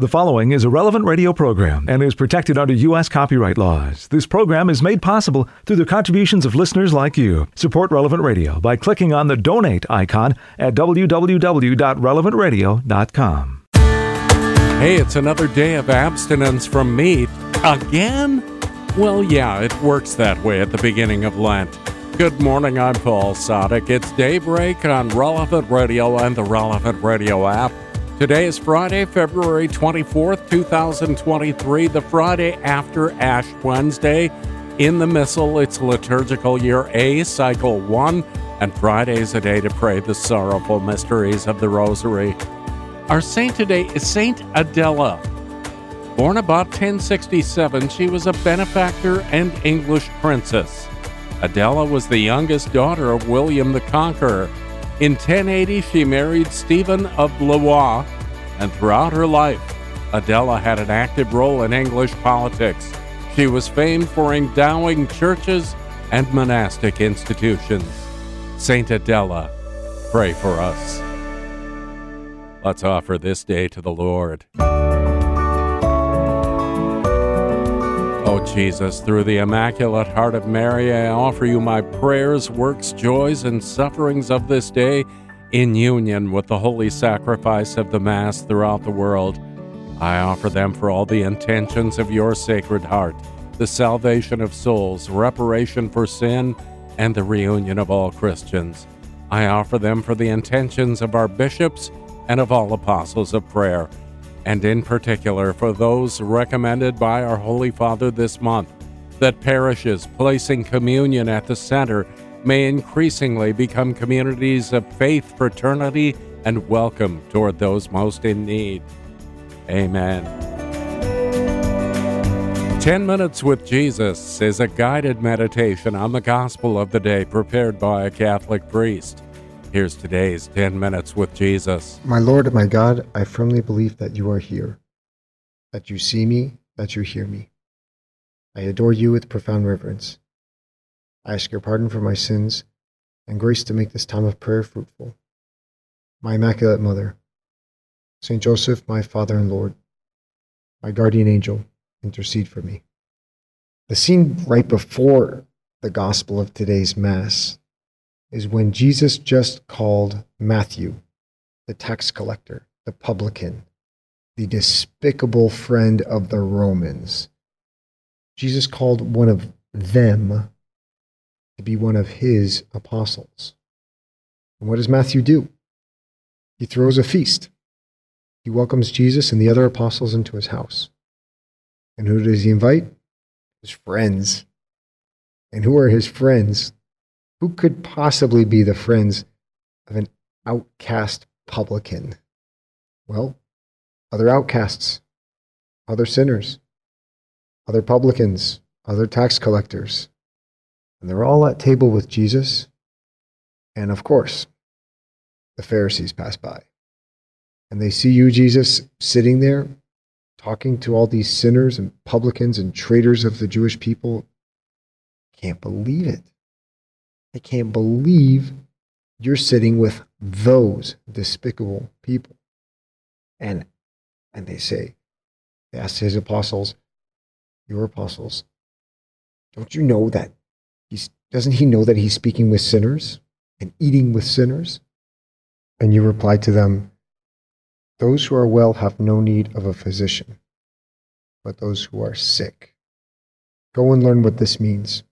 The following is a relevant radio program and is protected under U.S. copyright laws. This program is made possible through the contributions of listeners like you. Support Relevant Radio by clicking on the donate icon at www.relevantradio.com. Hey, it's another day of abstinence from meat. Again? Well, yeah, it works that way at the beginning of Lent. Good morning, I'm Paul Sadek. It's daybreak on Relevant Radio and the Relevant Radio app. Today is Friday, February 24th, 2023, the Friday after Ash Wednesday. In the Missal, it's liturgical year A, cycle 1, and Friday is a day to pray the sorrowful mysteries of the Rosary. Our saint today is Saint Adela. Born about 1067, she was a benefactor and English princess. Adela was the youngest daughter of William the Conqueror in 1080, she married Stephen of Blois, and throughout her life, Adela had an active role in English politics. She was famed for endowing churches and monastic institutions. Saint Adela, pray for us. Let's offer this day to the Lord. Oh, Jesus, through the Immaculate Heart of Mary, I offer you my prayers, works, joys, and sufferings of this day in union with the holy sacrifice of the Mass throughout the world. I offer them for all the intentions of your Sacred Heart, the salvation of souls, reparation for sin, and the reunion of all Christians. I offer them for the intentions of our bishops and of all apostles of prayer and in particular for those recommended by our Holy Father this month, that parishes placing communion at the center may increasingly become communities of faith, fraternity, and welcome toward those most in need. Amen. 10 Minutes with Jesus is a guided meditation on the gospel of the day prepared by a Catholic priest. Here's today's 10 Minutes with Jesus. My Lord and my God, I firmly believe that you are here, that you see me, that you hear me. I adore you with profound reverence. I ask your pardon for my sins and grace to make this time of prayer fruitful. My Immaculate Mother, Saint Joseph, my Father and Lord, my guardian angel, intercede for me. The scene right before the gospel of today's Mass is when Jesus just called Matthew, the tax collector, the publican, the despicable friend of the Romans. Jesus called one of them to be one of his apostles. And what does Matthew do? He throws a feast. He welcomes Jesus and the other apostles into his house. And who does he invite? His friends. And who are his friends? Who could possibly be the friends of an outcast publican? Well, other outcasts, other sinners, other publicans, other tax collectors. And they're all at table with Jesus. And of course, the Pharisees pass by. And they see you, Jesus, sitting there talking to all these sinners and publicans and traitors of the Jewish people. Can't believe it. I can't believe you're sitting with those despicable people. And and they say, they ask his apostles, your apostles, don't you know that he's doesn't he know that he's speaking with sinners and eating with sinners? And you reply to them, Those who are well have no need of a physician, but those who are sick. Go and learn what this means.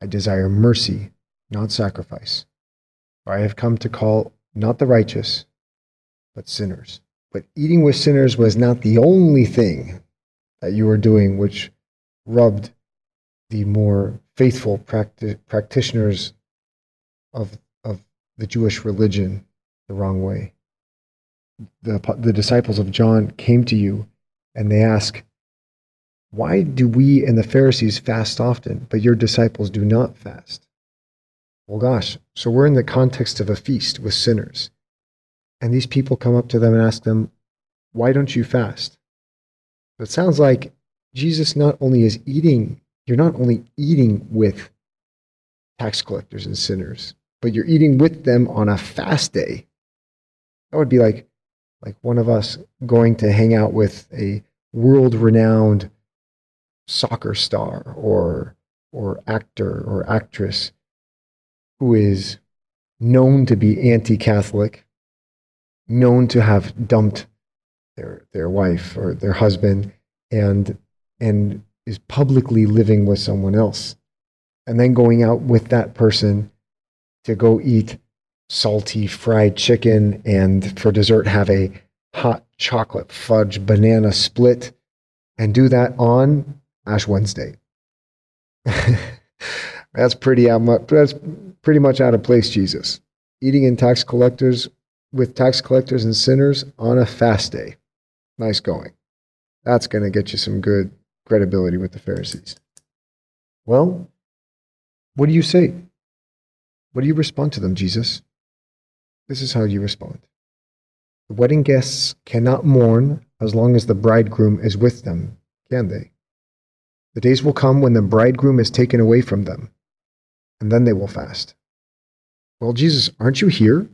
I desire mercy not sacrifice. For I have come to call not the righteous, but sinners. But eating with sinners was not the only thing that you were doing which rubbed the more faithful practi- practitioners of, of the Jewish religion the wrong way. The, the disciples of John came to you and they ask, Why do we and the Pharisees fast often, but your disciples do not fast? Well, gosh, so we're in the context of a feast with sinners. And these people come up to them and ask them, Why don't you fast? It sounds like Jesus not only is eating, you're not only eating with tax collectors and sinners, but you're eating with them on a fast day. That would be like, like one of us going to hang out with a world renowned soccer star or or actor or actress who is known to be anti-Catholic, known to have dumped their their wife or their husband and and is publicly living with someone else and then going out with that person to go eat salty fried chicken and for dessert have a hot chocolate fudge banana split and do that on Ash Wednesday. that's pretty out that's pretty much out of place, Jesus. Eating in tax collectors with tax collectors and sinners on a fast day. Nice going. That's going to get you some good credibility with the Pharisees. Well, what do you say? What do you respond to them, Jesus? This is how you respond. The wedding guests cannot mourn as long as the bridegroom is with them, can they? The days will come when the bridegroom is taken away from them, and then they will fast. Well, Jesus, aren't you here?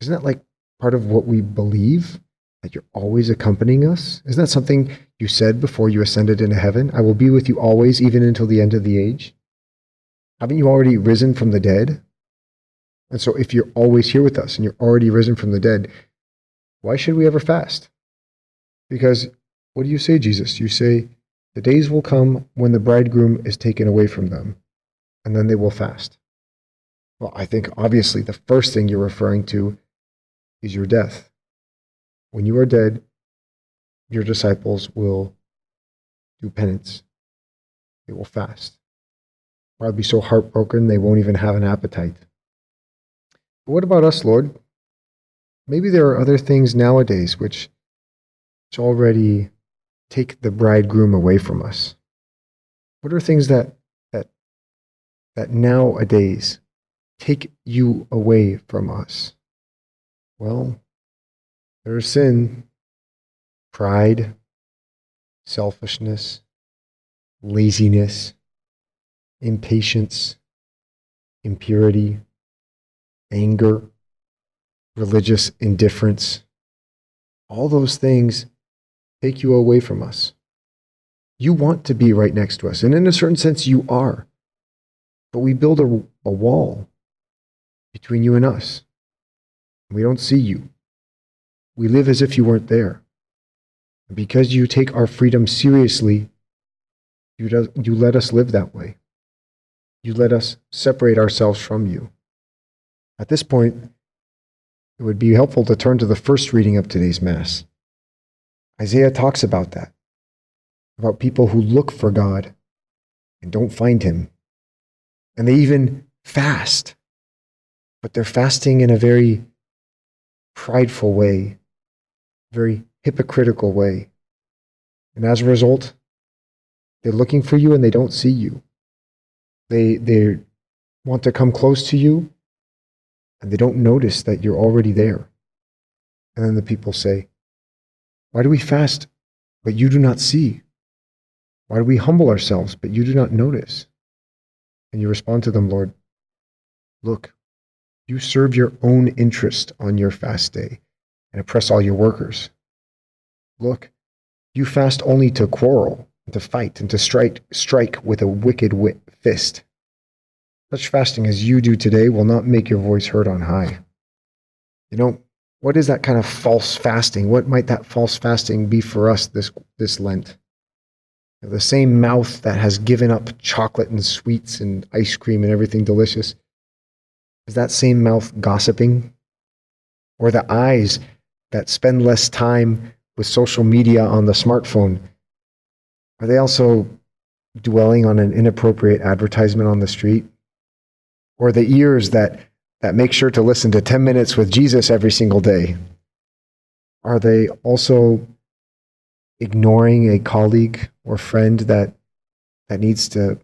Isn't that like part of what we believe? That you're always accompanying us? Isn't that something you said before you ascended into heaven? I will be with you always, even until the end of the age. Haven't you already risen from the dead? And so, if you're always here with us and you're already risen from the dead, why should we ever fast? Because what do you say, Jesus? You say, the days will come when the bridegroom is taken away from them, and then they will fast. Well, I think obviously the first thing you're referring to is your death. When you are dead, your disciples will do penance. They will fast. I'll be so heartbroken they won't even have an appetite. But what about us, Lord? Maybe there are other things nowadays which, which already take the bridegroom away from us. What are things that that that nowadays take you away from us? Well, there's sin, pride, selfishness, laziness, impatience, impurity, anger, religious indifference. All those things take you away from us. You want to be right next to us. And in a certain sense, you are. But we build a, a wall between you and us. We don't see you. We live as if you weren't there. And because you take our freedom seriously, you, do, you let us live that way. You let us separate ourselves from you. At this point, it would be helpful to turn to the first reading of today's Mass. Isaiah talks about that, about people who look for God and don't find Him. And they even fast, but they're fasting in a very prideful way, very hypocritical way. And as a result, they're looking for you and they don't see you. They, they want to come close to you and they don't notice that you're already there. And then the people say, Why do we fast, but you do not see? Why do we humble ourselves, but you do not notice? And you respond to them, Lord, Look, you serve your own interest on your fast day and oppress all your workers. Look, you fast only to quarrel, and to fight, and to strike, strike with a wicked fist. Such fasting as you do today will not make your voice heard on high. You know, what is that kind of false fasting? What might that false fasting be for us this, this Lent? The same mouth that has given up chocolate and sweets and ice cream and everything delicious, is that same mouth gossiping? Or the eyes that spend less time with social media on the smartphone, are they also dwelling on an inappropriate advertisement on the street? Or the ears that, that make sure to listen to 10 minutes with Jesus every single day? Are they also ignoring a colleague or friend that, that needs to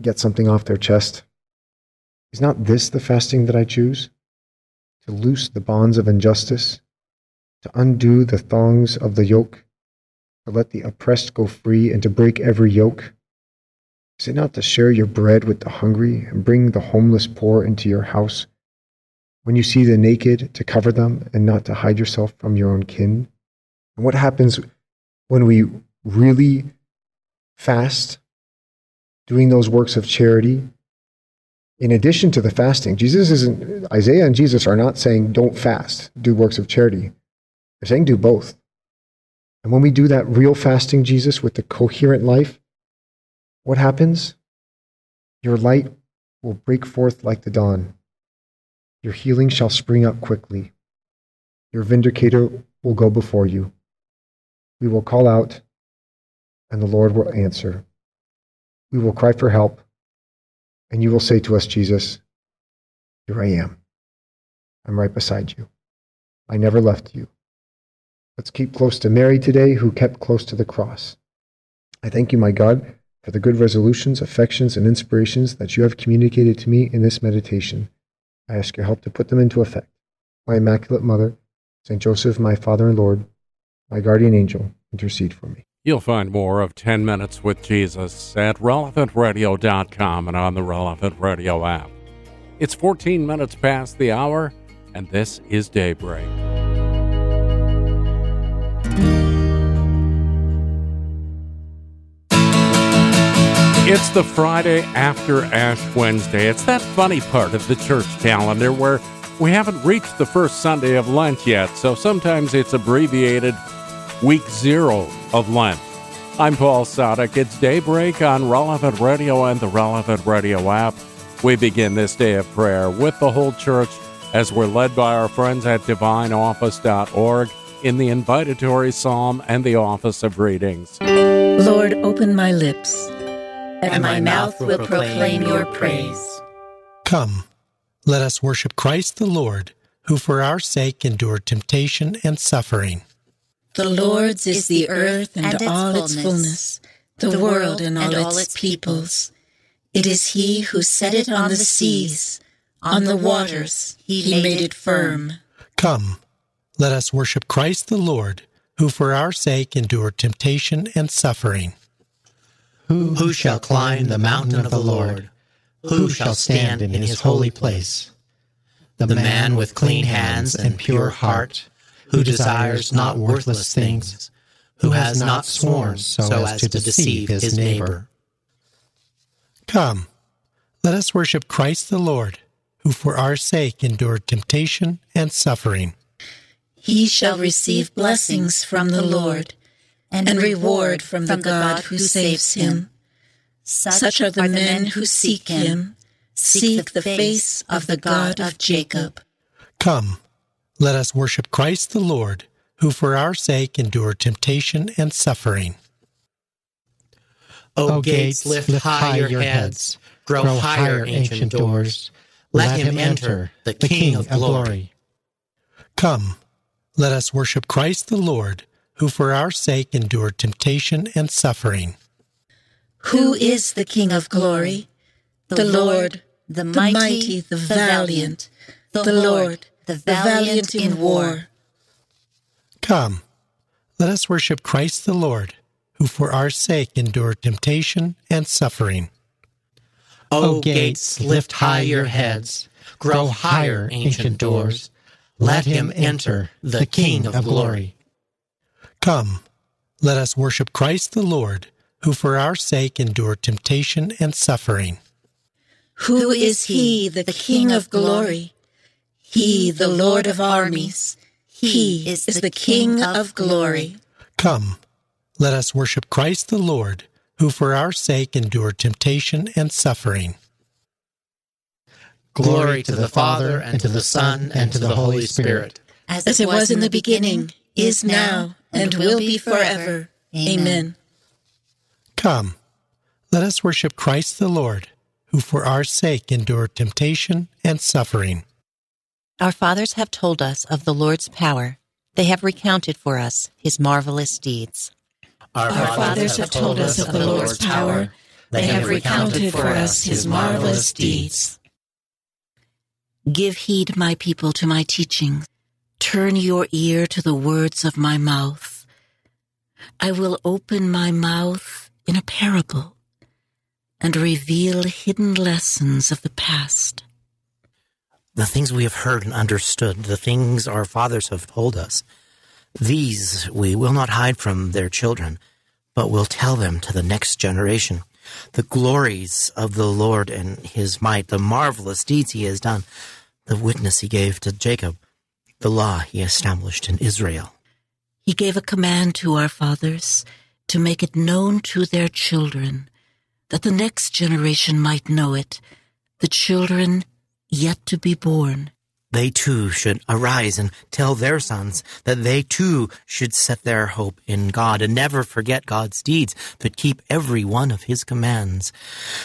get something off their chest? Is not this the fasting that I choose? To loose the bonds of injustice, to undo the thongs of the yoke, to let the oppressed go free, and to break every yoke? Is it not to share your bread with the hungry and bring the homeless poor into your house? When you see the naked, to cover them and not to hide yourself from your own kin. And what happens when we really fast, doing those works of charity? In addition to the fasting, Jesus isn't, Isaiah and Jesus are not saying don't fast, do works of charity. They're saying do both. And when we do that real fasting, Jesus, with the coherent life, what happens? Your light will break forth like the dawn. Your healing shall spring up quickly. Your vindicator will go before you. We will call out, and the Lord will answer. We will cry for help, and you will say to us, Jesus, Here I am. I'm right beside you. I never left you. Let's keep close to Mary today, who kept close to the cross. I thank you, my God, for the good resolutions, affections, and inspirations that you have communicated to me in this meditation. I ask your help to put them into effect. My Immaculate Mother, St. Joseph, my Father and Lord, my guardian angel, intercede for me. You'll find more of 10 Minutes with Jesus at relevantradio.com and on the Relevant Radio app. It's 14 minutes past the hour, and this is Daybreak. It's the Friday after Ash Wednesday. It's that funny part of the church calendar where we haven't reached the first Sunday of Lent yet, so sometimes it's abbreviated week zero of Lent. I'm Paul Sadek. It's daybreak on Relevant Radio and the Relevant Radio app. We begin this day of prayer with the whole church as we're led by our friends at divineoffice.org in the invitatory psalm and the office of readings. Lord, open my lips, and my mouth will proclaim your praise. Come, let us worship Christ the Lord, who for our sake endured temptation and suffering. The Lord's is the earth and, all its fullness, the world and all its peoples. It is He who set it on the seas, on the waters He made it firm. Come, let us worship Christ the Lord, who for our sake endured temptation and suffering. Who, who shall climb the mountain of the Lord? Who shall stand in his holy place? The man with clean hands and pure heart, who desires not worthless things, who has not sworn so as to deceive his neighbor. Come, let us worship Christ the Lord, who for our sake endured temptation and suffering. He shall receive blessings from the Lord and reward from the God who saves him. Such are the men who seek him, seek the face of the God of Jacob. Come, let us worship Christ the Lord, who for our sake endured temptation and suffering. O gates, lift high your heads, grow higher, ancient doors. Let him enter, the King of glory. Come, let us worship Christ the Lord, who for our sake endured temptation and suffering. Who is the King of glory? The Lord, the mighty, the valiant, the Lord, the valiant in war. Come, let us worship Christ the Lord, who for our sake endured temptation and suffering. O gates, lift high your heads, grow higher, ancient doors. Let him enter, the King of glory. Come, let us worship Christ the Lord, who for our sake endured temptation and suffering. Who is he, the King of glory? He, the Lord of armies. He is the King of glory. Come, let us worship Christ the Lord, who for our sake endured temptation and suffering. Glory to the Father, and to the Son, and to the Holy Spirit. As it was in the beginning, is now, and will be forever. Amen. Come, let us worship Christ the Lord, who for our sake endured temptation and suffering. Our fathers have told us of the Lord's power. They have recounted for us his marvelous deeds. Our, Our fathers have told us of the Lord's power. They have recounted for us his marvelous deeds. Give heed, my people, to my teaching. Turn your ear to the words of my mouth. I will open my mouth in a parable and reveal hidden lessons of the past. the things we have heard and understood, the things our fathers have told us, these we will not hide from their children, but will tell them to the next generation. The glories of the Lord and his might, the marvelous deeds he has done, the witness he gave to Jacob, the law he established in Israel. He gave a command to our fathers to make it known to their children, that the next generation might know it, the children yet to be born. They too should arise and tell their sons that they too should set their hope in God and never forget God's deeds, but keep every one of his commands,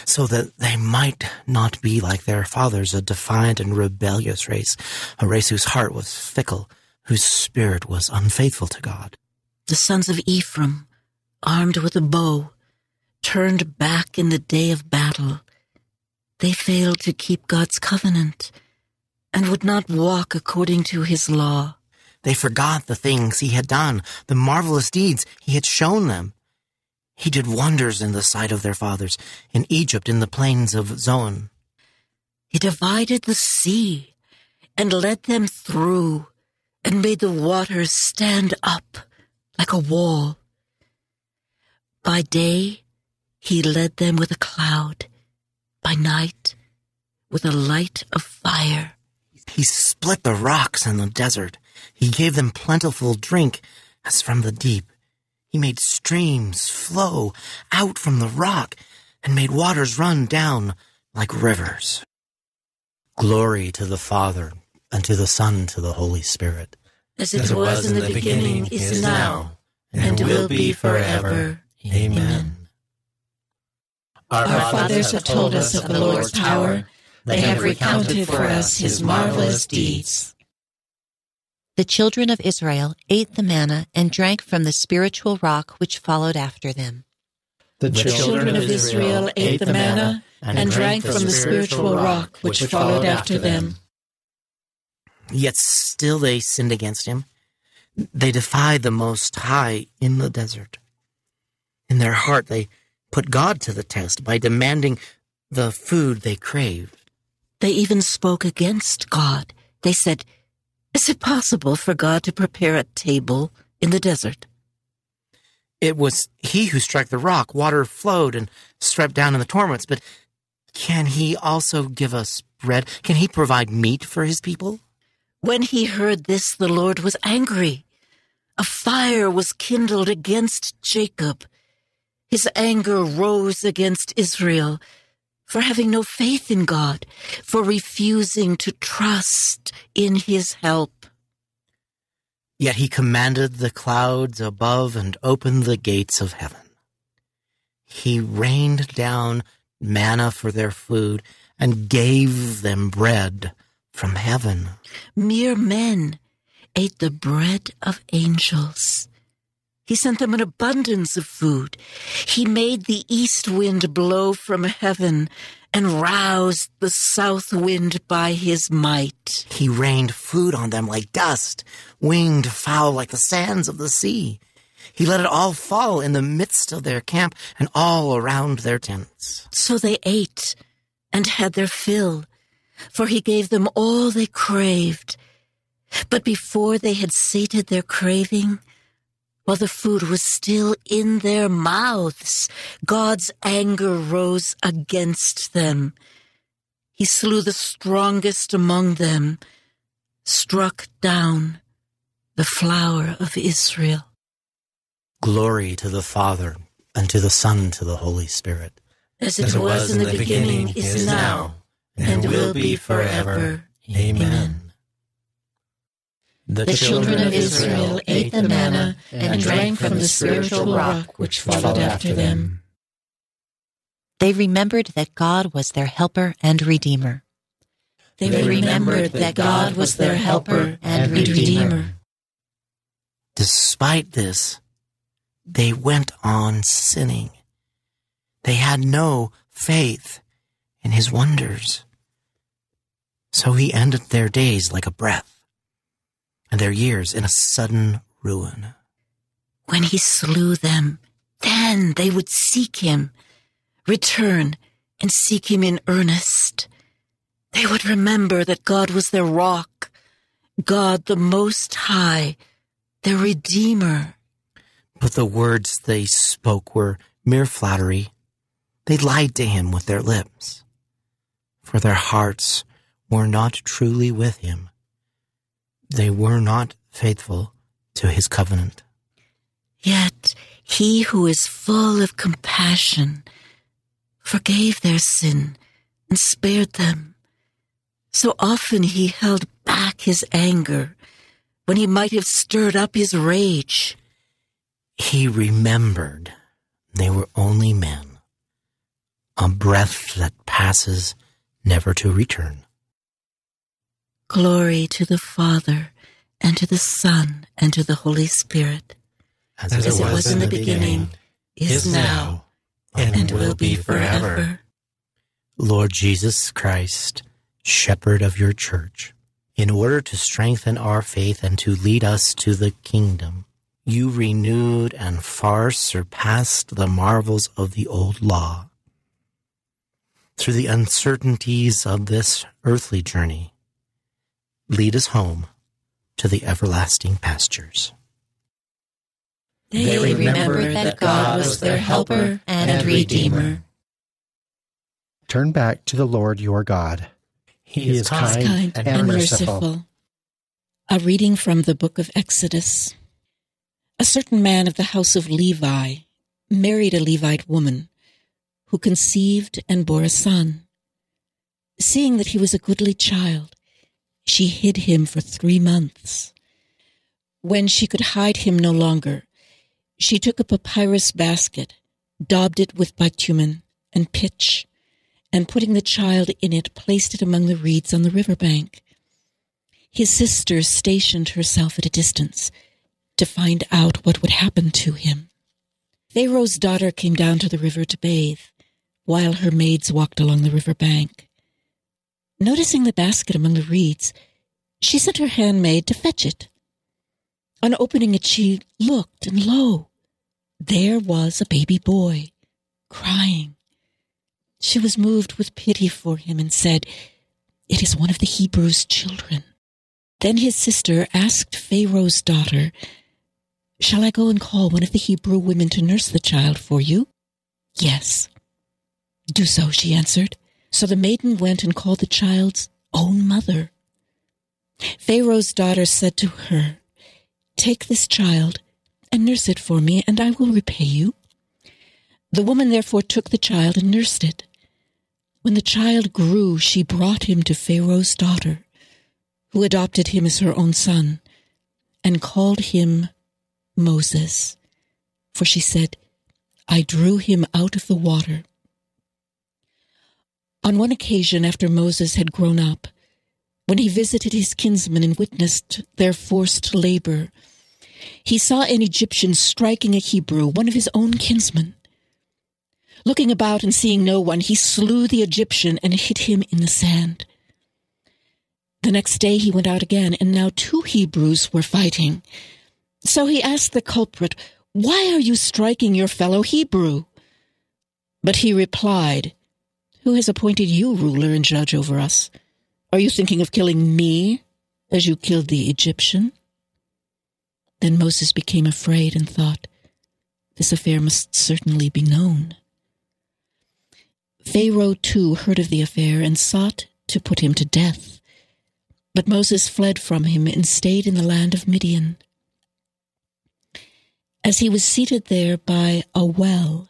so that they might not be like their fathers, a defiant and rebellious race, a race whose heart was fickle, whose spirit was unfaithful to God. The sons of Ephraim, armed with a bow, turned back in the day of battle. They failed to keep God's covenant and would not walk according to his law. They forgot the things he had done, the marvelous deeds he had shown them. He did wonders in the sight of their fathers, in Egypt, in the plains of Zoan. He divided the sea and led them through and made the waters stand up like a wall. By day, he led them with a cloud, by night, with a light of fire. He split the rocks in the desert. He gave them plentiful drink as from the deep. He made streams flow out from the rock and made waters run down like rivers. Glory to the Father, and to the Son, and to the Holy Spirit. As it, as it was, was in the, the beginning, beginning, is now, and, and will be forever. Amen. Our, Our fathers have told us of the Lord's power they have recounted for us his marvelous deeds. The children of Israel ate the manna and drank from the spiritual rock which followed after them. The children of Israel ate the manna and drank from the spiritual rock which followed after them. Yet still they sinned against him. They defied the Most High in the desert. In their heart, they put God to the test by demanding the food they craved. They even spoke against God. They said, Is it possible for God to prepare a table in the desert? It was he who struck the rock. Water flowed and swept down in the torrents. But can he also give us bread? Can he provide meat for his people? When he heard this, the Lord was angry. A fire was kindled against Jacob. His anger rose against Israel for having no faith in God, for refusing to trust in his help. Yet he commanded the clouds above and opened the gates of heaven. He rained down manna for their food and gave them bread from heaven. Mere men ate the bread of angels. He sent them an abundance of food. He made the east wind blow from heaven and roused the south wind by his might. He rained food on them like dust, winged fowl like the sands of the sea. He let it all fall in the midst of their camp and all around their tents. So they ate and had their fill, for he gave them all they craved. But before they had sated their craving, while the food was still in their mouths, God's anger rose against them. He slew the strongest among them, struck down the flower of Israel. Glory to the Father, and to the Son, and to the Holy Spirit. As it, As it was, was, in the, beginning, beginning, is now, and, and will be forever. Amen. The, the children of Israel ate the manna and drank from the spiritual rock which followed after them. They remembered that God was their helper and redeemer. They remembered that God was their helper and redeemer. Despite this, they went on sinning. They had no faith in his wonders. So he ended their days like a breath and their years in a sudden ruin. When he slew them, then they would seek him, return and seek him in earnest. They would remember that God was their rock, God the Most High, their Redeemer. But the words they spoke were mere flattery. They lied to him with their lips, for their hearts were not truly with him. They were not faithful to his covenant. Yet he who is full of compassion forgave their sin and spared them. So often he held back his anger when he might have stirred up his rage. He remembered they were only men, a breath that passes never to return. Glory to the Father, and to the Son, and to the Holy Spirit, As, as it was in the beginning, is now, and will be forever. Lord Jesus Christ, shepherd of your church, in order to strengthen our faith and to lead us to the kingdom, you renewed and far surpassed the marvels of the old law. Through the uncertainties of this earthly journey, lead us home to the everlasting pastures. They remembered that God was their helper and redeemer. Turn back to the Lord your God. He, is kind, kind and, merciful. A reading from the book of Exodus. A certain man of the house of Levi married a Levite woman who conceived and bore a son. Seeing that he was a goodly child, she hid him for three months. When she could hide him no longer, she took a papyrus basket, daubed it with bitumen and pitch, and putting the child in it, placed it among the reeds on the river bank. His sister stationed herself at a distance to find out what would happen to him. Pharaoh's daughter came down to the river to bathe, while her maids walked along the river bank. Noticing the basket among the reeds, she sent her handmaid to fetch it. On opening it, she looked, and lo, there was a baby boy, crying. She was moved with pity for him and said, It is one of the Hebrews' children. Then his sister asked Pharaoh's daughter, Shall I go and call one of the Hebrew women to nurse the child for you? Yes. Do so, she answered. So the maiden went and called the child's own mother. Pharaoh's daughter said to her, Take this child and nurse it for me, and I will repay you. The woman therefore took the child and nursed it. When the child grew, she brought him to Pharaoh's daughter, who adopted him as her own son, and called him Moses. For she said, I drew him out of the water. On one occasion, after Moses had grown up, when he visited his kinsmen and witnessed their forced labor, he saw an Egyptian striking a Hebrew, one of his own kinsmen. Looking about and seeing no one, he slew the Egyptian and hid him in the sand. The next day he went out again, and now two Hebrews were fighting. So he asked the culprit, Why are you striking your fellow Hebrew? But he replied, Who has appointed you ruler and judge over us? Are you thinking of killing me as you killed the Egyptian? Then Moses became afraid and thought, This affair must certainly be known. Pharaoh too heard of the affair and sought to put him to death. But Moses fled from him and stayed in the land of Midian. As he was seated there by a well,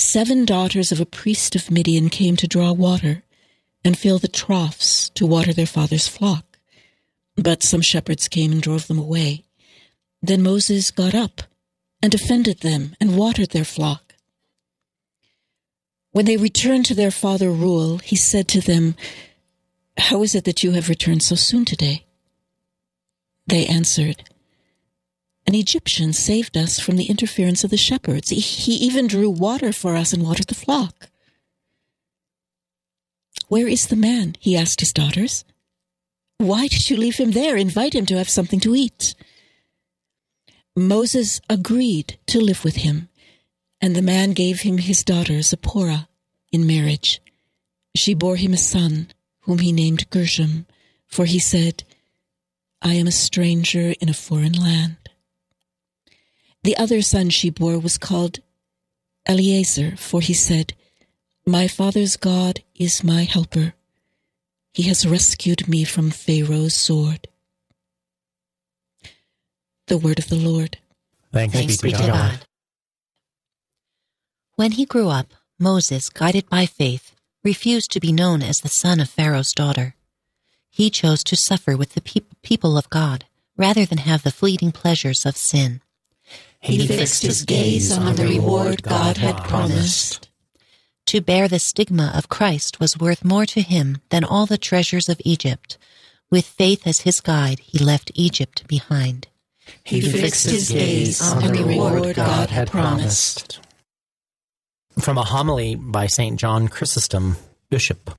seven daughters of a priest of Midian came to draw water and fill the troughs to water their father's flock. But some shepherds came and drove them away. Then Moses got up and defended them and watered their flock. When they returned to their father Reuel, he said to them, How is it that you have returned so soon today? They answered, An Egyptian saved us from the interference of the shepherds. He, even drew water for us and watered the flock. Where is the man? he asked his daughters. Why did you leave him there? Invite him to have something to eat. Moses agreed to live with him, and the man gave him his daughter Zipporah in marriage. She bore him a son, whom he named Gershom, for he said, I am a stranger in a foreign land. The other son she bore was called Eliezer, for he said, My father's God is my helper. He has rescued me from Pharaoh's sword. The word of the Lord. Thanks, Thanks be to God. God. When he grew up, Moses, guided by faith, refused to be known as the son of Pharaoh's daughter. He chose to suffer with the peop- people of God rather than have the fleeting pleasures of sin. He fixed his gaze on the reward God had promised. To bear the stigma of Christ was worth more to him than all the treasures of Egypt. With faith as his guide, he left Egypt behind. He fixed his gaze on the reward God had promised. From a homily by St. John Chrysostom, Bishop.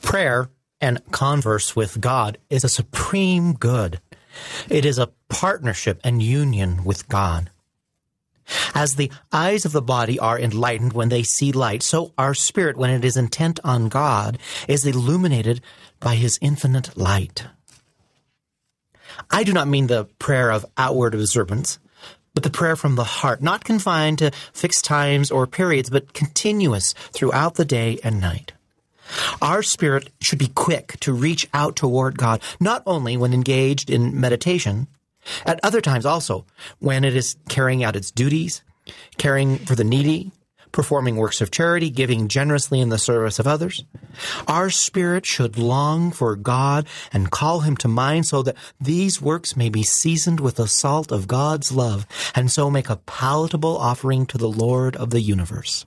Prayer and converse with God is a supreme good. It is a partnership and union with God. As the eyes of the body are enlightened when they see light, so our spirit, when it is intent on God, is illuminated by his infinite light. I do not mean the prayer of outward observance, but the prayer from the heart, not confined to fixed times or periods, but continuous throughout the day and night. Our spirit should be quick to reach out toward God, not only when engaged in meditation, at other times also, when it is carrying out its duties, caring for the needy, performing works of charity, giving generously in the service of others. Our spirit should long for God and call him to mind so that these works may be seasoned with the salt of God's love and so make a palatable offering to the Lord of the universe.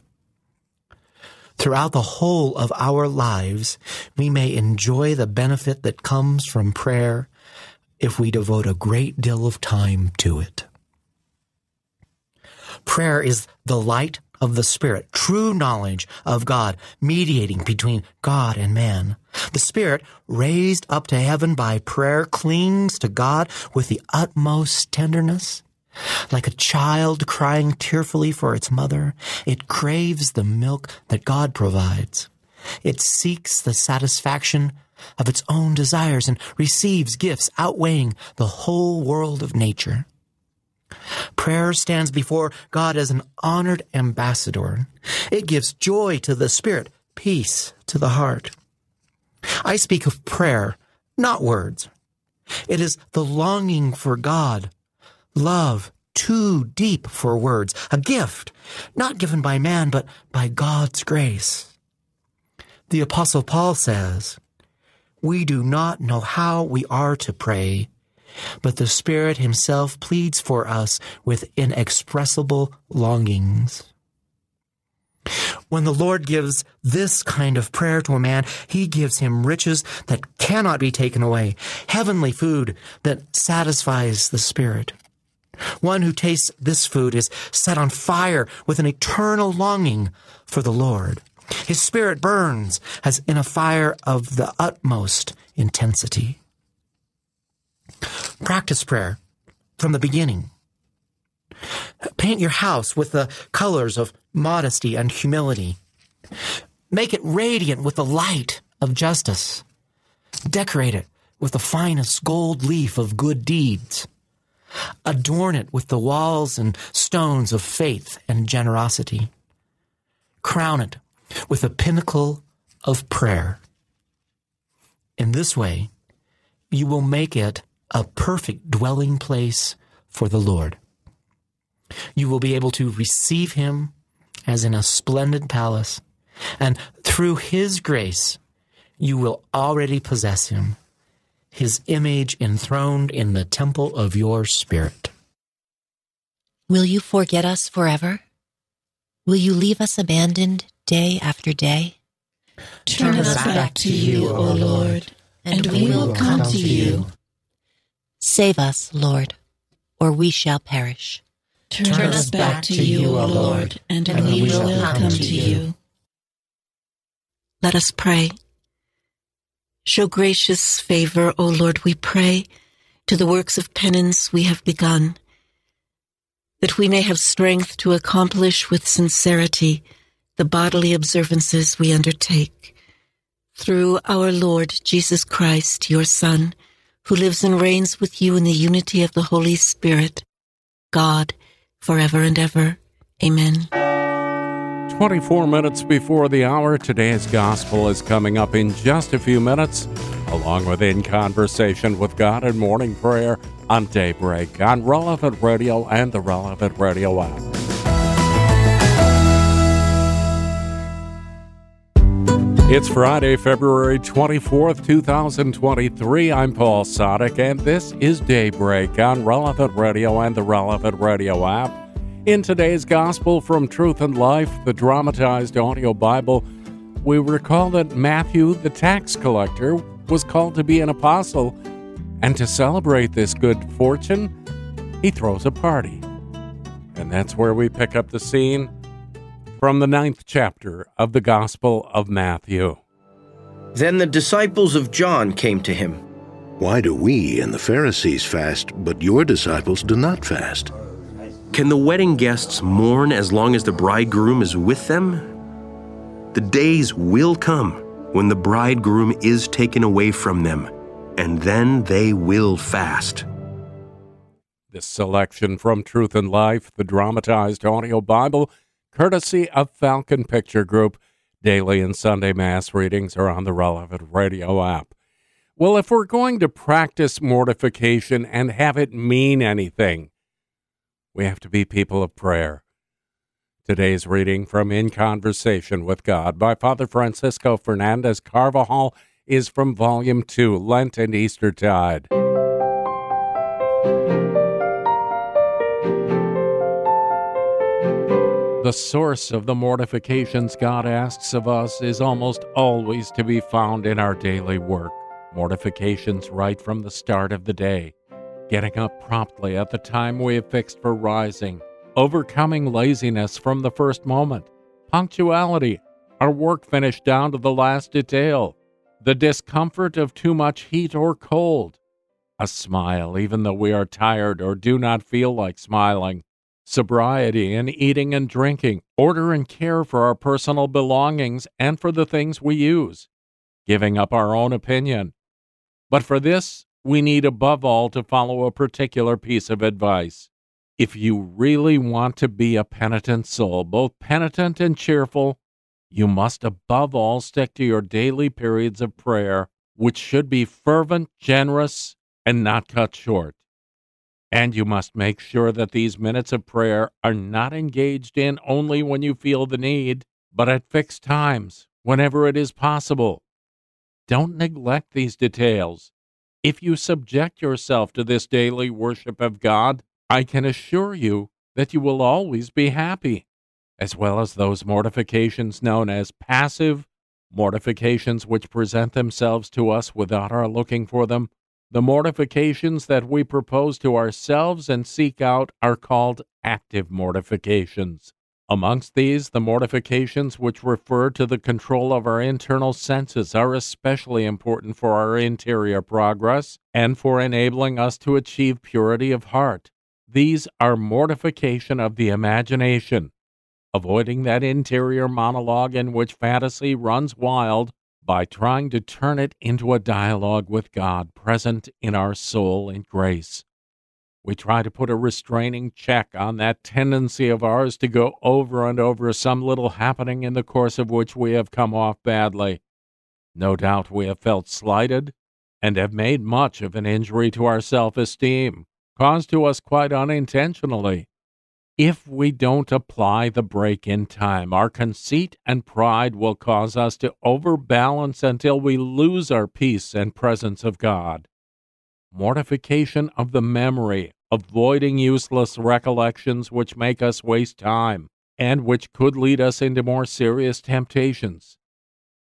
Throughout the whole of our lives, we may enjoy the benefit that comes from prayer if we devote a great deal of time to it. Prayer is the light of the Spirit, true knowledge of God, mediating between God and man. The Spirit, raised up to heaven by prayer, clings to God with the utmost tenderness. Like a child crying tearfully for its mother, it craves the milk that God provides. It seeks the satisfaction of its own desires and receives gifts outweighing the whole world of nature. Prayer stands before God as an honored ambassador. It gives joy to the spirit, peace to the heart. I speak of prayer, not words. It is the longing for God, love too deep for words, a gift not given by man, but by God's grace. The Apostle Paul says, We do not know how we are to pray but the Spirit Himself pleads for us with inexpressible longings. When the Lord gives this kind of prayer to a man, He gives him riches that cannot be taken away, heavenly food that satisfies the Spirit. One who tastes this food is set on fire with an eternal longing for the Lord. His spirit burns as in a fire of the utmost intensity. Practice prayer from the beginning. Paint your house with the colors of modesty and humility. Make it radiant with the light of justice. Decorate it with the finest gold leaf of good deeds. Adorn it with the walls and stones of faith and generosity. Crown it with a pinnacle of prayer. In this way, you will make it a perfect dwelling place for the Lord. You will be able to receive him as in a splendid palace, and through his grace, you will already possess him, his image enthroned in the temple of your spirit. Will you forget us forever? Will you leave us abandoned day after day? Turn us back to you, O Lord, and we will come to you. Save us, Lord, or we shall perish. Turn us back to you, O Lord, and we will come to you. Let us pray. Show gracious favor, O Lord, we pray, to the works of penance we have begun, that we may have strength to accomplish with sincerity the bodily observances we undertake Through our Lord Jesus Christ, your Son, who lives and reigns with you in the unity of the Holy Spirit, God, forever and ever. Amen. 24 minutes before the hour, today's gospel is coming up in just a few minutes, along with In Conversation with God and Morning Prayer on Daybreak on Relevant Radio and the Relevant Radio app. It's Friday, February 24th, 2023. I'm Paul Sadek, and this is Daybreak on Relevant Radio and the Relevant Radio app. In today's Gospel from Truth and Life, the dramatized audio Bible, we recall that Matthew, the tax collector, was called to be an apostle, and to celebrate this good fortune, he throws a party. And that's where we pick up the scene from the ninth chapter of the Gospel of Matthew. Then the disciples of John came to him. Why do we and the Pharisees fast, but your disciples do not fast? Can the wedding guests mourn as long as the bridegroom is with them? The days will come when the bridegroom is taken away from them, and then they will fast. This selection from Truth and Life, the dramatized audio Bible, courtesy of Falcon Picture Group. Daily and Sunday Mass readings are on the relevant radio app. Well, if we're going to practice mortification and have it mean anything, we have to be people of prayer. Today's reading from In Conversation with God by Father Francisco Fernandez Carvajal is from Volume 2, Lent and Eastertide. The source of the mortifications God asks of us is almost always to be found in our daily work. Mortifications right from the start of the day. Getting up promptly at the time we have fixed for rising. Overcoming laziness from the first moment. Punctuality. Our work finished down to the last detail. The discomfort of too much heat or cold. A smile even though we are tired or do not feel like smiling sobriety in eating and drinking, order and care for our personal belongings and for the things we use, giving up our own opinion. But for this, we need above all to follow a particular piece of advice. If you really want to be a penitent soul, both penitent and cheerful, you must above all stick to your daily periods of prayer, which should be fervent, generous, and not cut short. And you must make sure that these minutes of prayer are not engaged in only when you feel the need, but at fixed times, whenever it is possible. Don't neglect these details. If you subject yourself to this daily worship of God, I can assure you that you will always be happy, as well as those mortifications known as passive mortifications which present themselves to us without our looking for them the mortifications that we propose to ourselves and seek out are called active mortifications. Amongst these, the mortifications which refer to the control of our internal senses are especially important for our interior progress and for enabling us to achieve purity of heart. These are mortification of the imagination, avoiding that interior monologue in which fantasy runs wild by trying to turn it into a dialogue with God present in our soul in grace. We try to put a restraining check on that tendency of ours to go over and over some little happening in the course of which we have come off badly. No doubt we have felt slighted and have made much of an injury to our self esteem, caused to us quite unintentionally. If we don't apply the brake in time, our conceit and pride will cause us to overbalance until we lose our peace and presence of God. Mortification of the memory, avoiding useless recollections which make us waste time and which could lead us into more serious temptations.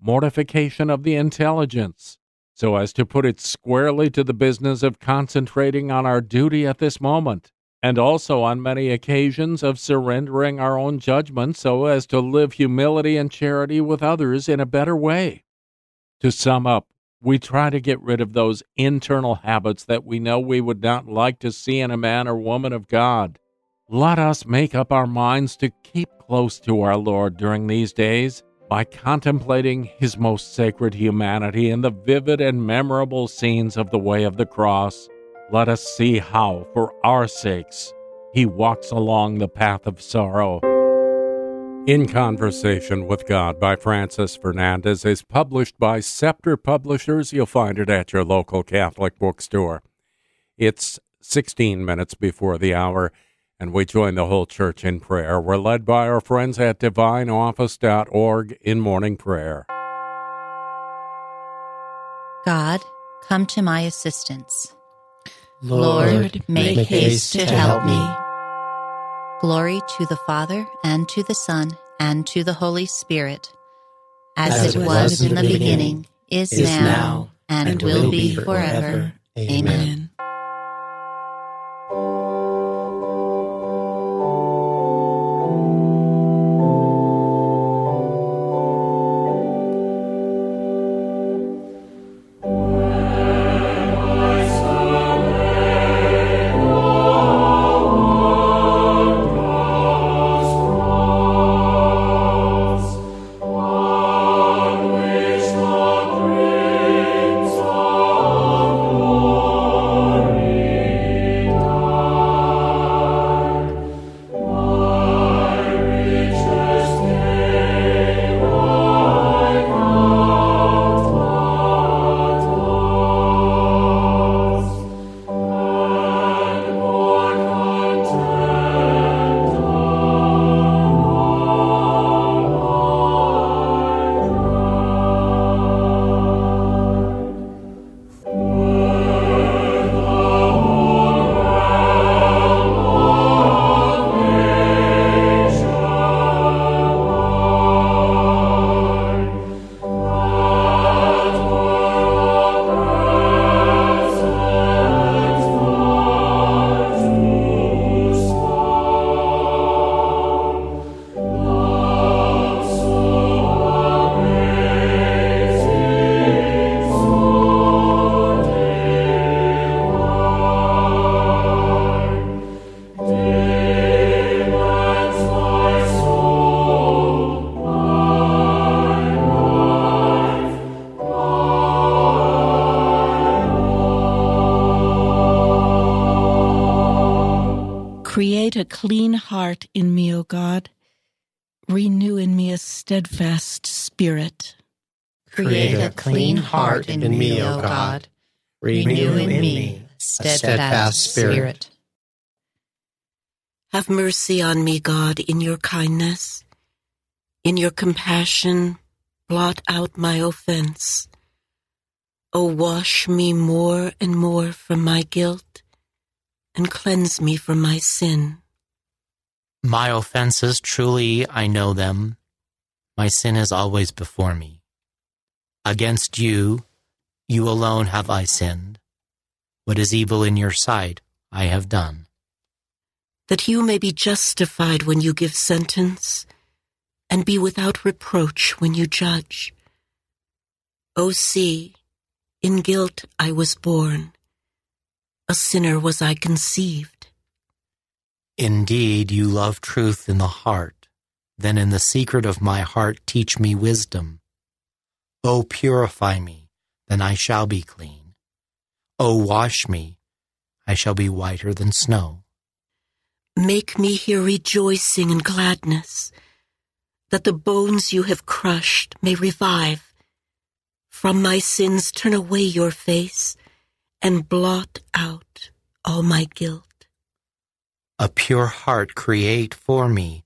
Mortification of the intelligence, so as to put it squarely to the business of concentrating on our duty at this moment and also on many occasions of surrendering our own judgment so as to live humility and charity with others in a better way. To sum up, we try to get rid of those internal habits that we know we would not like to see in a man or woman of God. Let us make up our minds to keep close to our Lord during these days by contemplating his most sacred humanity in the vivid and memorable scenes of the way of the cross, let us see how, for our sakes, he walks along the path of sorrow. In Conversation with God by Francis Fernandez is published by Scepter Publishers. You'll find it at your local Catholic bookstore. It's 16 minutes before the hour and we join the whole church in prayer. We're led by our friends at divineoffice.org in morning prayer. God, come to my assistance. Lord, make, make haste to help me. Glory to the Father, and to the Son, and to the Holy Spirit, as, as it was in the beginning, is, is now, and, and will be forever. Amen. Amen. Steadfast spirit. Create a clean heart in me, O God. Renew in me a steadfast spirit. Have mercy on me, God, in your kindness. In your compassion, blot out my offense. O wash me more and more from my guilt, and cleanse me from my sin. My offenses, truly I know them. My sin is always before me. Against you, you alone have I sinned. What is evil in your sight, I have done. That you may be justified when you give sentence, and be without reproach when you judge. O see, in guilt I was born, a sinner was I conceived. Indeed, you love truth in the heart. Then in the secret of my heart teach me wisdom. O purify me, then I shall be clean. O wash me, I shall be whiter than snow. Make me hear rejoicing and gladness, that the bones you have crushed may revive. From my sins turn away your face, and blot out all my guilt. A pure heart create for me,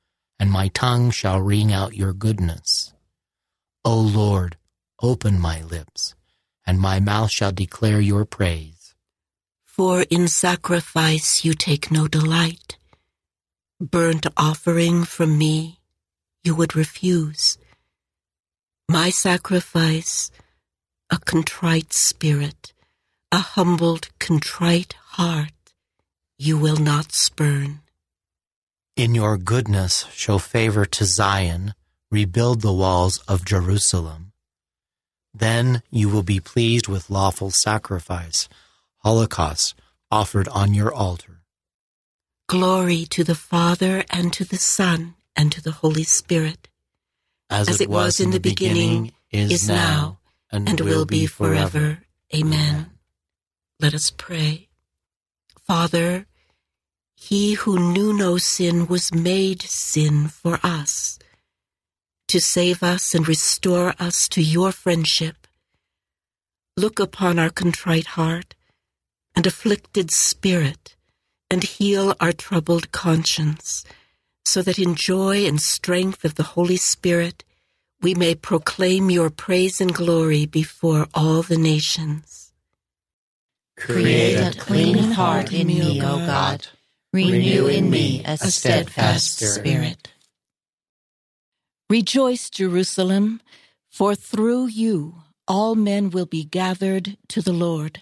and my tongue shall ring out your goodness. O Lord, open my lips, and my mouth shall declare your praise. For in sacrifice you take no delight. Burnt offering from me you would refuse. My sacrifice, a contrite spirit, a humbled, contrite heart, you will not spurn. In your goodness, show favor to Zion, rebuild the walls of Jerusalem. Then you will be pleased with lawful sacrifice, holocausts offered on your altar. Glory to the Father, and to the Son, and to the Holy Spirit. As, As it, was, in the beginning, beginning is now, and, and will be forever. Amen. Let us pray. Father, he who knew no sin was made sin for us, to save us and restore us to your friendship. Look upon our contrite heart and afflicted spirit and heal our troubled conscience, so that in joy and strength of the Holy Spirit we may proclaim your praise and glory before all the nations. Create a clean heart in me, O God. Renew in me a steadfast spirit. Rejoice, Jerusalem, for through you all men will be gathered to the Lord.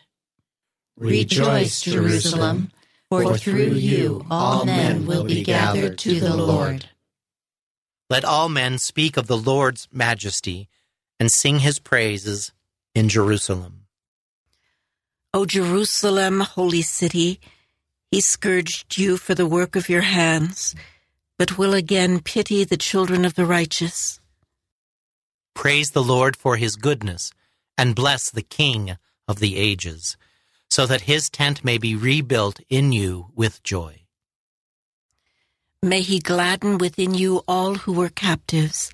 Rejoice, Jerusalem for through you all men will be gathered to the Lord. Let all men speak of the Lord's majesty and sing his praises in Jerusalem. O Jerusalem, holy city, he scourged you for the work of your hands, but will again pity the children of the righteous. Praise the Lord for his goodness, and bless the King of the ages so that his tent may be rebuilt in you with joy. May he gladden within you all who were captives,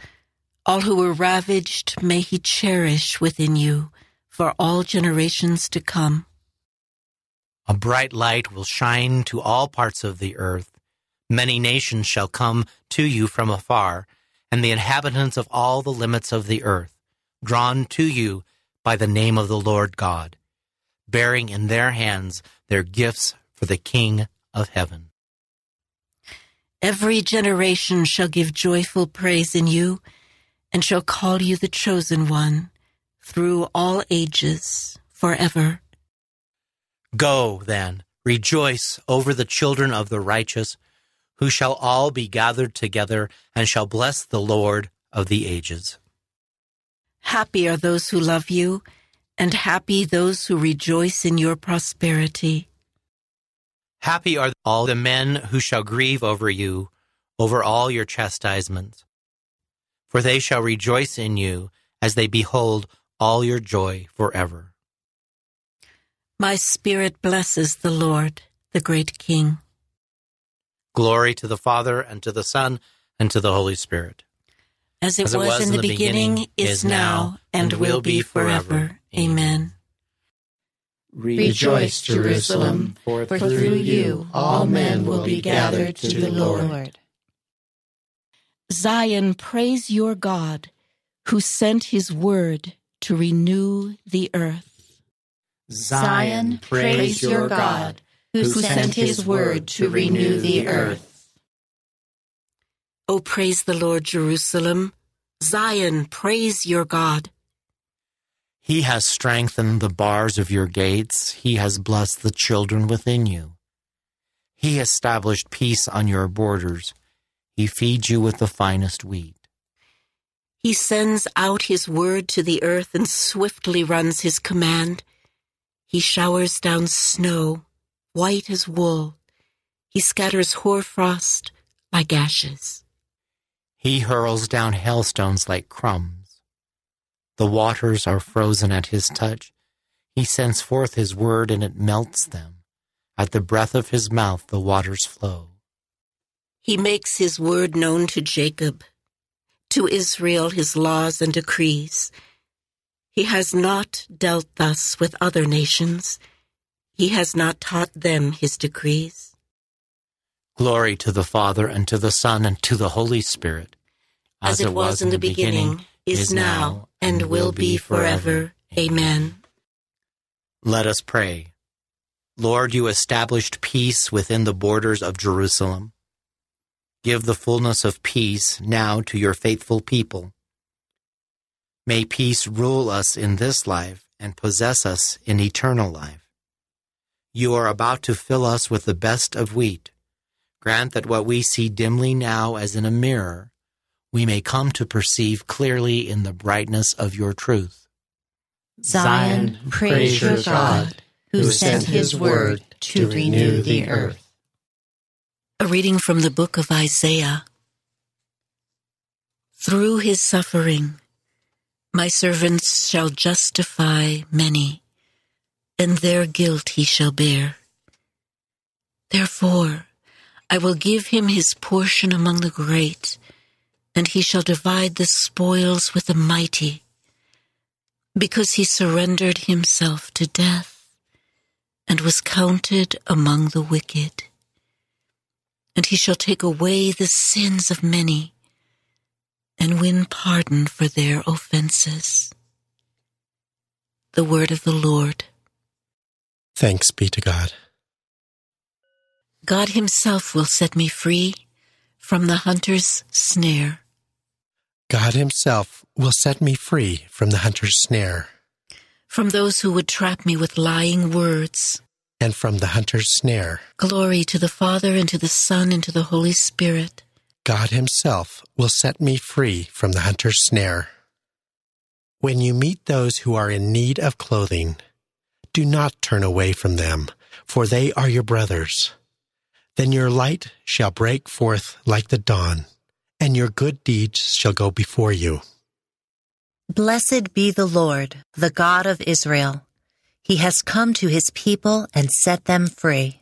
all who were ravaged, may he cherish within you for all generations to come. A bright light will shine to all parts of the earth. Many nations shall come to you from afar, and the inhabitants of all the limits of the earth, drawn to you by the name of the Lord God bearing in their hands their gifts for the King of heaven. Every generation shall give joyful praise in you, and shall call you the chosen one through all ages forever. Go, then, rejoice over the children of the righteous, who shall all be gathered together and shall bless the Lord of the ages. Happy are those who love you and happy those who rejoice in your prosperity. Happy are all the men who shall grieve over you, over all your chastisements. For they shall rejoice in you as they behold all your joy forever. My spirit blesses the Lord, the great King. Glory to the Father, and to the Son, and to the Holy Spirit as it, as it was, was, in the, the beginning, beginning, is now, and, and will be forever. Amen. Rejoice, Jerusalem, for through you all men will be gathered to the Lord. Zion, praise your God, who sent his word to renew the earth. Zion, praise your God, who sent his word to renew the earth. O praise the Lord, Jerusalem. Zion, praise your God. He has strengthened the bars of your gates. He has blessed the children within you. He established peace on your borders. He feeds you with the finest wheat. He sends out his word to the earth and swiftly runs his command. He showers down snow, white as wool. He scatters hoarfrost like ashes. He hurls down hailstones like crumbs. The waters are frozen at his touch. He sends forth his word and it melts them. At the breath of his mouth the waters flow. He makes his word known to Jacob, to Israel his laws and decrees. He has not dealt thus with other nations. He has not taught them his decrees. Glory to the Father, and to the Son, and to the Holy Spirit. As, it was in the beginning, is now, and will be forever. Amen. Let us pray. Lord, you established peace within the borders of Jerusalem. Give the fullness of peace now to your faithful people. May peace rule us in this life and possess us in eternal life. You are about to fill us with the best of wheat. Grant that what we see dimly now as in a mirror, we may come to perceive clearly in the brightness of your truth. Zion, praise your God, who sent his word to renew the earth. A reading from the book of Isaiah. Through his suffering, my servants shall justify many, and their guilt he shall bear. Therefore, I will give him his portion among the great, and he shall divide the spoils with the mighty, because he surrendered himself to death and was counted among the wicked. And he shall take away the sins of many and win pardon for their offenses. The word of the Lord. Thanks be to God. God Himself will set me free from the hunter's snare. God Himself will set me free from the hunter's snare. From those who would trap me with lying words. And from the hunter's snare. Glory to the Father, and to the Son, and to the Holy Spirit. God Himself will set me free from the hunter's snare. When you meet those who are in need of clothing, do not turn away from them, for they are your brothers. Then your light shall break forth like the dawn, and your good deeds shall go before you. Blessed be the Lord, the God of Israel. He has come to his people and set them free.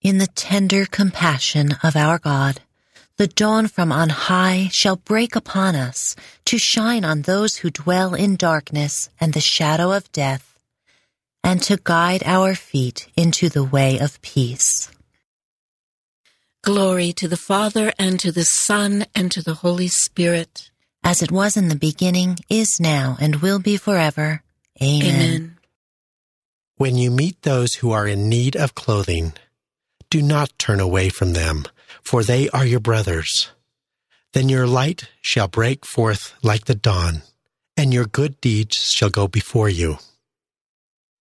In the tender compassion of our God, the dawn from on high shall break upon us to shine on those who dwell in darkness and the shadow of death, and to guide our feet into the way of peace. Glory to the Father, and to the Son, and to the Holy Spirit. As it was in the beginning, is now, and will be forever. Amen. Amen. When you meet those who are in need of clothing, do not turn away from them, for they are your brothers. Then your light shall break forth like the dawn, and your good deeds shall go before you.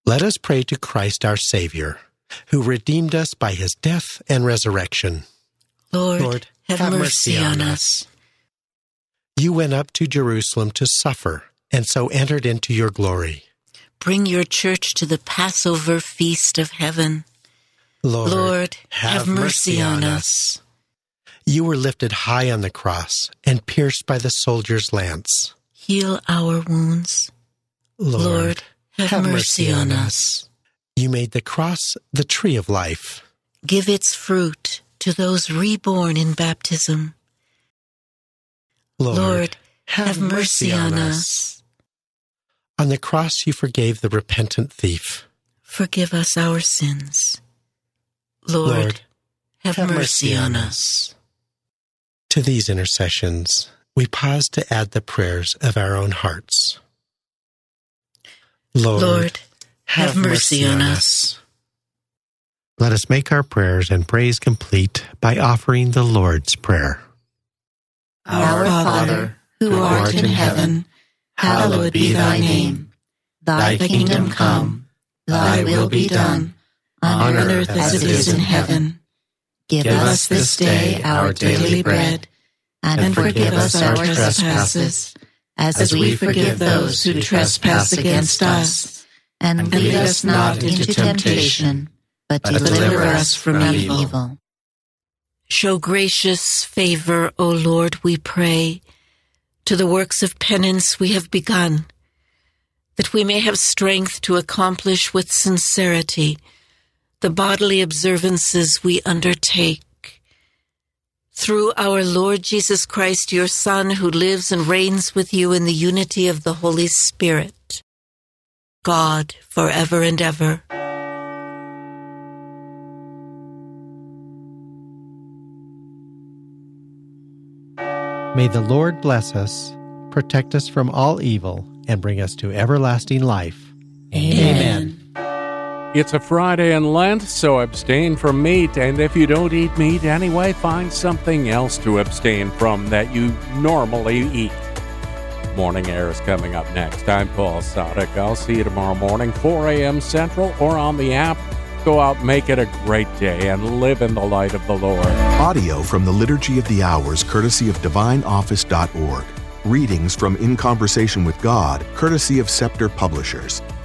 Let us pray to Christ our Savior, who redeemed us by his death and resurrection. Lord, Lord have, have, mercy, mercy on us. You went up to Jerusalem to suffer, and so entered into your glory. Bring your church to the Passover feast of heaven. Lord, Lord have, have, mercy, mercy on us. You were lifted high on the cross and pierced by the soldier's lance. Heal our wounds. Lord, Lord have, have, mercy, mercy on us. You made the cross the tree of life. Give its fruit to those reborn in baptism. Lord, Lord have, have mercy, mercy on us. On the cross you forgave the repentant thief. Forgive us our sins. Lord, Lord have, have, mercy, mercy on us. To these intercessions, we pause to add the prayers of our own hearts. Lord, Lord have, have, mercy, mercy on us. us. Let us make our prayers and praise complete by offering the Lord's Prayer. Our Father, who art in heaven, hallowed be thy name. Thy kingdom come, thy will be done, on earth as it is in heaven. Give us this day our daily bread, and forgive us our trespasses, as we forgive those who trespass against us. And lead us not into temptation, but deliver us from evil. Show gracious favor, O Lord, we pray, to the works of penance we have begun, that we may have strength to accomplish with sincerity the bodily observances we undertake through our Lord Jesus Christ, your Son, who lives and reigns with you in the unity of the Holy Spirit, God, forever and ever. May the Lord bless us, protect us from all evil, and bring us to everlasting life. Amen. Amen. It's a Friday in Lent, so abstain from meat. And if you don't eat meat anyway, find something else to abstain from that you normally eat. Morning Air is coming up next. I'm Paul Sadek. I'll see you tomorrow morning, 4 a.m. Central, or on the app. Go out, make it a great day, and live in the light of the Lord. Audio from the Liturgy of the Hours, courtesy of DivineOffice.org. Readings from In Conversation with God, courtesy of Scepter Publishers.